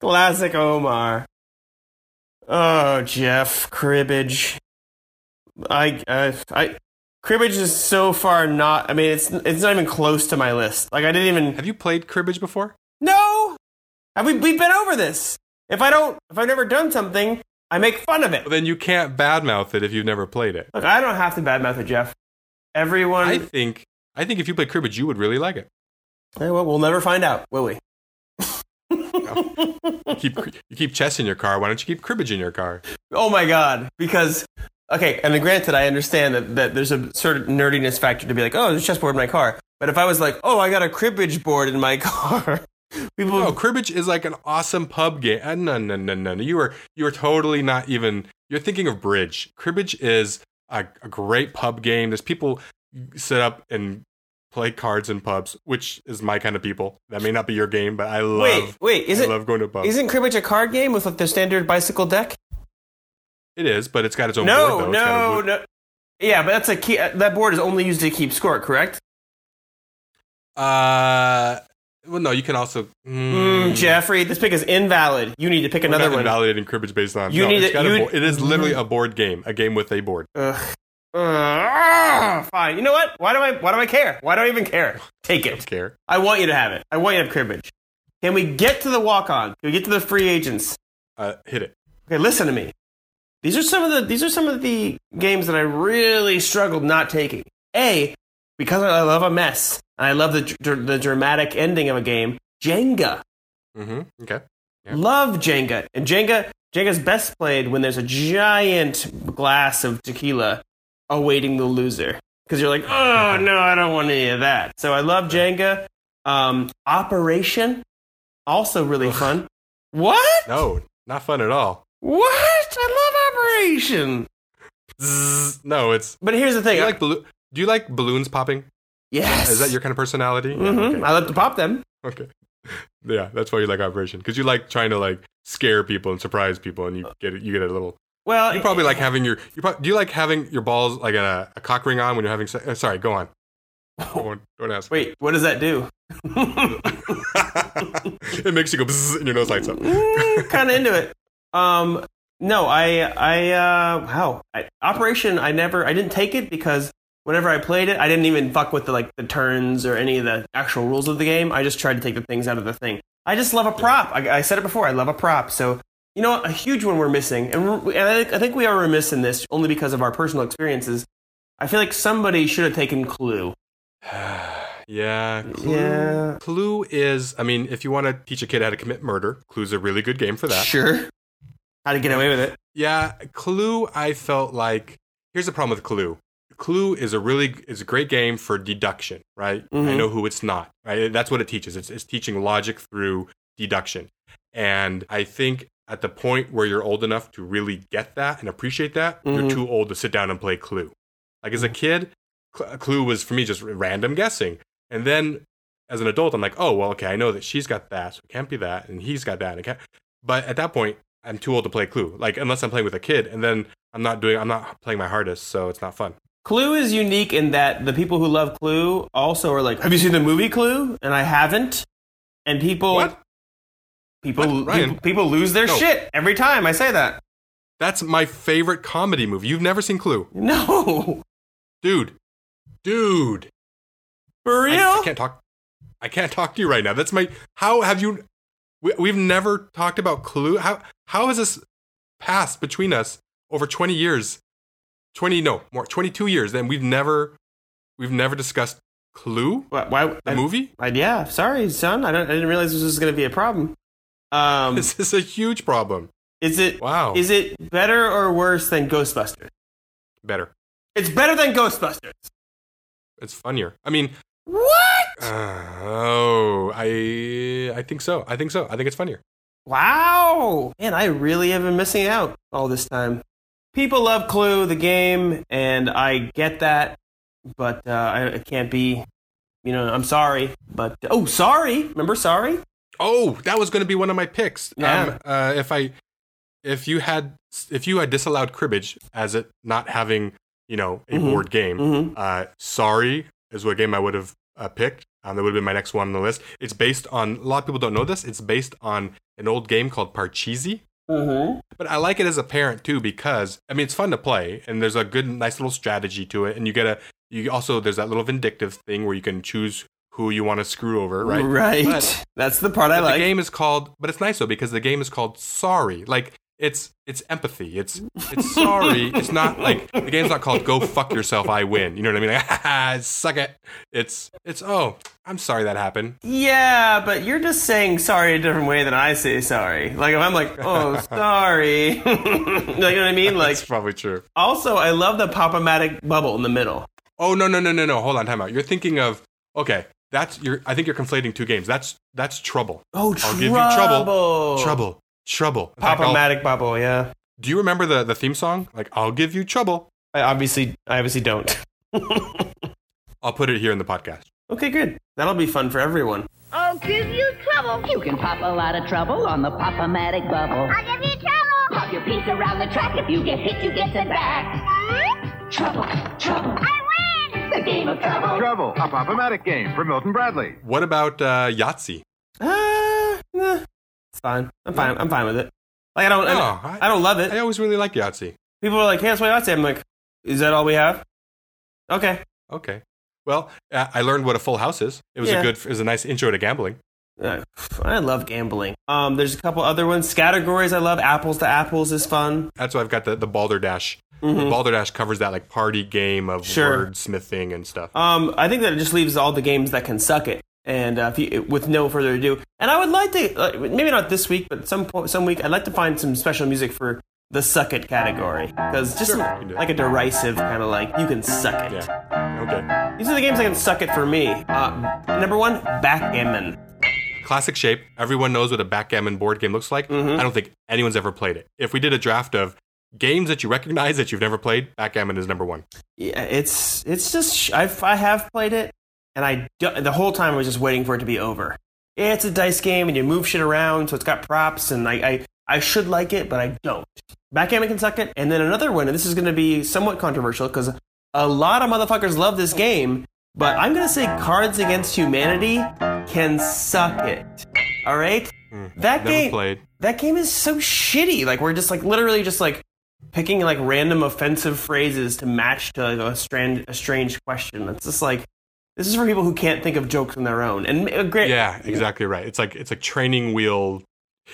classic Omar. Oh, Jeff cribbage. I uh, I cribbage is so far not. I mean, it's it's not even close to my list. Like I didn't even. Have you played cribbage before? No, have we? We've been over this. If I don't, if I've never done something, I make fun of it. Well, then you can't badmouth it if you've never played it. Look, I don't have to badmouth it, Jeff. Everyone, I think I think if you play cribbage, you would really like it. Eh, well, we'll never find out, will we? You keep you keep chess in your car. Why don't you keep cribbage in your car? oh my god! Because okay, and granted, I understand that, that there's a sort of nerdiness factor to be like, oh, there's a chessboard in my car. But if I was like, oh, I got a cribbage board in my car, People, No, cribbage is like an awesome pub game. Uh, no, no, no, no, no. You are you are totally not even. You're thinking of bridge. Cribbage is a, a great pub game. There's people sit up and play cards in pubs, which is my kind of people. That may not be your game, but I love. wait, wait, I isn't love going to pubs. isn't cribbage a card game with like the standard bicycle deck? it is, but it's got its own No, board. Though. It's got a no, board- no. Yeah, but that's a key. uh, That board is only used to keep score, correct? Uh, well, no, you can also. Mm, Mm, Jeffrey, this pick is invalid. You need to pick we're another not one. invalidating cribbage based on. You no, need it's to- got a you- board. It is literally a board game, a game with a board. Ugh. Ugh, fine. You know what? Why do I? Why do I care? Why do I even care? Take Don't it. care. I want you to have it. I want you to have cribbage. Can we get to the walk-on? Can we get to the free agents? Uh, hit it. Okay, listen to me. These are some of the these are some of the games that I really struggled not taking. A, because I love a mess and I love the dr- the dramatic ending of a game. Jenga, Mm-hmm. Okay. Yeah. love Jenga, and Jenga Jenga's best played when there's a giant glass of tequila awaiting the loser. Because you're like, oh no, I don't want any of that. So I love Jenga. Um, Operation, also really fun. What? No, not fun at all. What? I love Operation. Zzz. No, it's. But here's the Do thing. you like ballo- Do you like balloons popping? yes. Is that your kind of personality? Mm-hmm. Yeah, okay. I love to pop them. okay. Yeah, that's why you like Operation because you like trying to like scare people and surprise people, and you get. You get a little. Well, You probably like having your. You probably, do you like having your balls like a, a cock ring on when you're having? Se- uh, sorry, go on. Don't, don't ask. Wait, what does that do? it makes you go bzzz, and your nose lights up. kind of into it. Um, no, I, I, uh, wow, I, Operation. I never, I didn't take it because whenever I played it, I didn't even fuck with the like the turns or any of the actual rules of the game. I just tried to take the things out of the thing. I just love a prop. I, I said it before. I love a prop. So you know, a huge one we're missing, and, and I, think, I think we are remiss in this only because of our personal experiences. I feel like somebody should have taken Clue. yeah. Clue, Yeah. Clue is. I mean, if you want to teach a kid how to commit murder, Clue's a really good game for that. Sure. How to get away with it? Yeah, Clue. I felt like here's the problem with Clue. Clue is a really is a great game for deduction, right? I Mhm. know who it's not, right? That's what it teaches. It's, it's teaching logic through deduction, and I think at the point where you're old enough to really get that and appreciate that, Mhm. you're too old to sit down and play Clue. Like as a kid, Clue was for me just random guessing, and then as an adult, I'm like, oh well, okay, I know that she's got that, so it can't be that, and he's got that, and can't. But at that point, I'm too old to play Clue. Like unless I'm playing with a kid, and then I'm not doing, I'm not playing my hardest, so it's not fun. Clue is unique in that the people who love Clue also are like, "Have you seen the movie Clue?" And I haven't. And people, What? People, people, people lose their No. shit every time I say that. That's my favorite comedy movie. You've never seen Clue, No, dude, dude. for I, real. I can't talk. I can't talk to you right now. That's my. How have you? We, we've never talked about Clue. How how has this passed between us over twenty years? Twenty no more twenty two years. Then we've never we've never discussed Clue why? why the I, movie. I- yeah, sorry, son. I, don't, I didn't realize this was going to be a problem. Um, This is a huge problem. is it Wow, is it better or worse than Ghostbusters? better. It's better than Ghostbusters. It's funnier. I mean, What? uh, oh, I I think so. I think so. I think it's funnier. Wow. Man, I really have been missing out all this time. People love Clue, the game, and I get that, but uh, I, it can't be, you know, I'm sorry. But, oh, sorry. Remember sorry? Oh, that was going to be one of my picks. Yeah. Um, uh, if I, if you had, if you had disallowed cribbage as it not having, you know, a Mhm. board game, Mm-hmm. uh, sorry is what game I would have uh, picked. Um, that would have been my next one on the list. It's based on a lot of people don't know this. It's based on an old game called Parcheesi. Mm-hmm. But I like it as a parent too because I mean it's fun to play and there's a good, nice little strategy to it, and you get a you also there's that little vindictive thing where you can choose who you want to screw over, right? Right. But- That's the part I like. The game is called, but it's nice though because the game is called Sorry. Like it's it's empathy. It's it's sorry. it's not like the game's not called Go fuck yourself. I win. You know what I mean? Like ha suck it. It's it's oh I'm sorry that happened. yeah, but you're just saying sorry a different way than I say sorry. Like, if I'm like, oh, sorry. you know what I mean? Like, That's probably true. also, I love the pop-o-matic bubble in the middle. Oh no no no no no. Hold on, time out. You're thinking of okay. That's you're. I think you're conflating two games. That's that's trouble. Oh, I'll give you trouble. trouble. Trouble. Trouble. In Pop-O-Matic bubble, yeah. do you remember the the theme song? Like, I'll give you trouble. I obviously, I obviously don't. I'll put it here in the podcast. okay, good. That'll be fun for everyone. I'll give you trouble. You can pop a lot of trouble on the Pop-O-Matic bubble. I'll give you trouble. Pop your piece around the track. If you get hit, you get it back. Trouble, trouble. I win. The game of trouble. Trouble, a Pop-O-Matic game from Milton Bradley. What about uh, Yahtzee? Uh, nah, it's fine. I'm fine. I'm fine with it. Like I don't, I, No, don't- I- I don't love it. I always really like Yahtzee. People are like, "Hey, that's what I say." I'm like, "Is that all we have?" Okay. Okay. Well, uh, I learned what a full house is. It was Yeah. a good, it was a nice intro to gambling. I love gambling. Um, there's a couple other ones. Categories I love. Apples to apples is fun. That's why I've got the the Balderdash. The Balderdash covers that like party game of Mm-hmm. Sure. wordsmithing and stuff. Um, I think that it just leaves all the games that can suck it. And uh, you, with no further ado, and I would like to, uh, maybe not this week, but some some week, I'd like to find some special music for the suck it category because just Sure, some- you can do like a derisive kind of like you can suck it. Yeah. Okay. These are the games that can suck it for me. Uh, number one, backgammon. Classic shape. Everyone knows what a backgammon board game looks like. Mm-hmm. I don't think anyone's ever played it. If we did a draft of games that you recognize that you've never played, backgammon is number one. Yeah, it's it's just I've, I have played it, and I the whole time I was just waiting for it to be over. It's a dice game, and you move shit around, so it's got props, and I I, I should like it, but I don't. Backgammon can suck it, and then another one, and this is going to be somewhat controversial because a lot of motherfuckers love this game, but I'm going to say Cards Against Humanity can suck it. All right, that Never game played. that game is so shitty. Like we're just like literally just like picking like random offensive phrases to match to like, a strange a strange question. It's just like this is for people who can't think of jokes on their own. And uh, great, Yeah, exactly right. It's like it's like training wheel.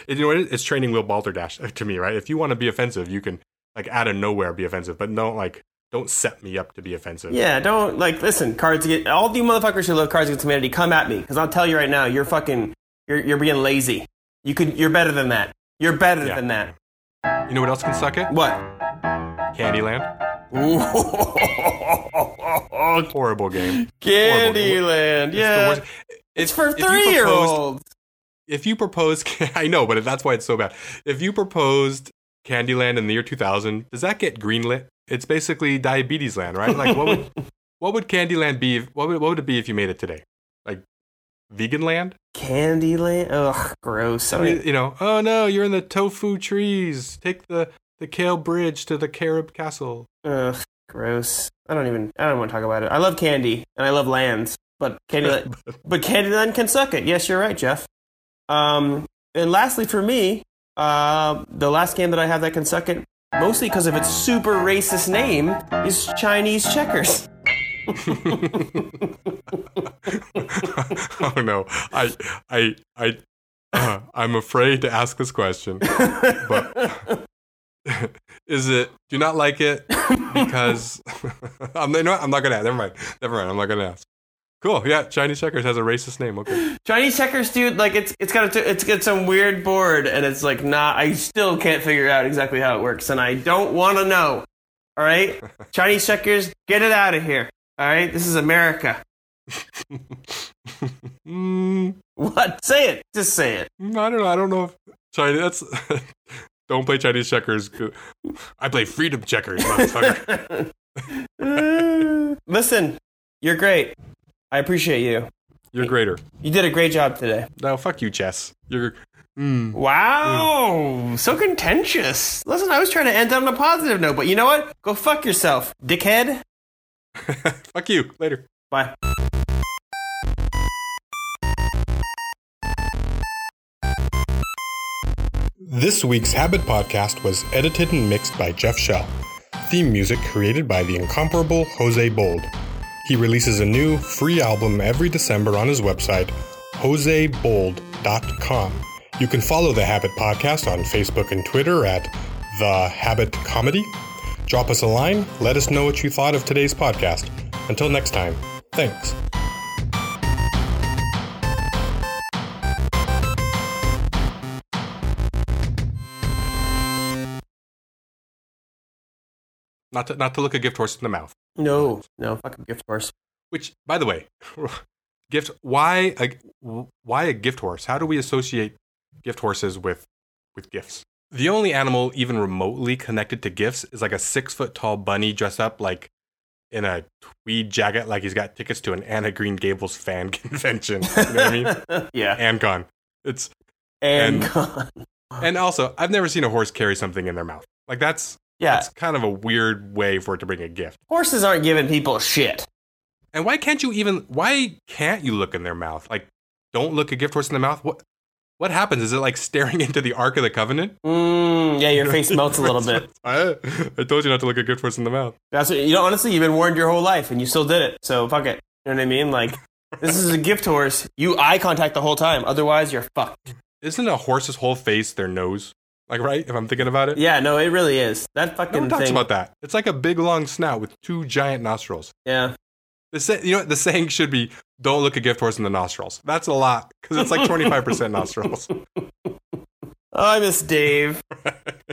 You know? It's training wheel balderdash to me, right? If you want to be offensive, you can like out of nowhere be offensive, but don't like don't set me up to be offensive. Yeah, don't like listen. Cards get all the motherfuckers who love Cards Against Humanity. Come at me because I'll tell you right now, you're fucking you're you're being lazy. You could you're better than that. You're better Yeah. than that. You know what else can suck it? What? Candyland. Horrible game. Candyland. It's Yeah, worst. it's for three year olds. If you proposed, I know, but that's why it's so bad. If you proposed Candyland in the year 2000, does that get greenlit? It's basically Diabetes Land, right? Like, what would what would Candyland be? What would what would it be if you made it today? Like, Vegan Land? Candyland. Ugh, gross. I don't You know, oh no, you're in the tofu trees. Take the the Kale Bridge to the Carob Castle. Ugh, gross. I don't even. I don't want to talk about it. I love candy and I love lands, but Candyland, but Candyland can suck it. Yes, you're right, Jeff. Um, and lastly, for me, uh, the last game that I have that can suck it, mostly because of its super racist name, is Chinese checkers. oh no, I I I uh, I'm afraid to ask this question, but is it? Do you not like it because I'm you know what? I'm not gonna. Ask. Never mind. Never mind. I'm not gonna ask. Cool. Yeah, Chinese checkers has a racist name. Okay. Chinese checkers, dude, like it's it's got a, it's got some weird board, and it's like not. I still can't figure out exactly how it works, and I don't want to know. All right, Chinese checkers, get it out of here. All right, this is America. Mm, What? Say it. Just say it. I don't know. I don't know if Chinese. That's don't play Chinese checkers. I play freedom checkers, motherfucker. Listen, you're great. I appreciate you. You're greater. You did a great job today. No, fuck you, Chess. You're. Mm. Wow, so contentious. Listen, I was trying to end on a positive note, but you know what? Go fuck yourself, dickhead. fuck you. Later. Bye. This week's Habit podcast was edited and mixed by Jeff Schell. Theme music created by the incomparable Jose Bold. He releases a new free album every December on his website, josebold.com. You can follow the Habit podcast on Facebook and Twitter at The Habit Comedy. Drop us a line, let us know what you thought of today's podcast. Until next time, thanks. Not to, not to look a gift horse in the mouth. No, no, fucking gift horse. Which, by the way, gift. Why a why a gift horse? How do we associate gift horses with with gifts? The only animal even remotely connected to gifts is like a six foot tall bunny dressed up like in a tweed jacket, like he's got tickets to an Anne of Green Gables fan convention. You know what I mean? yeah. AnCon. It's And, And- and also I've never seen a horse carry something in their mouth. Like that's yeah, It's kind of a weird way for it to bring a gift. horses aren't giving people shit. And why can't you even? Why can't you look in their mouth? Like, don't look a gift horse in the mouth. What? What happens? Is it like staring into the Ark of the Covenant? Mm, yeah, your face melts a little bit. I, I told you not to look a gift horse in the mouth. That's what, you know. Honestly, you've been warned your whole life, and you still did it. So fuck it. You know what I mean? Like, this is a gift horse. You eye contact the whole time. Otherwise, you're fucked. Isn't a horse's whole face their nose? Like, right? If I'm thinking about it, Yeah, no, it really is. That fucking no one talks thing. about that. It's like a big long snout with two giant nostrils. Yeah. The say, you know what? The saying should be, "Don't look a gift horse in the nostrils." That's a lot because it's like 25 percent nostrils. Oh, I miss Dave.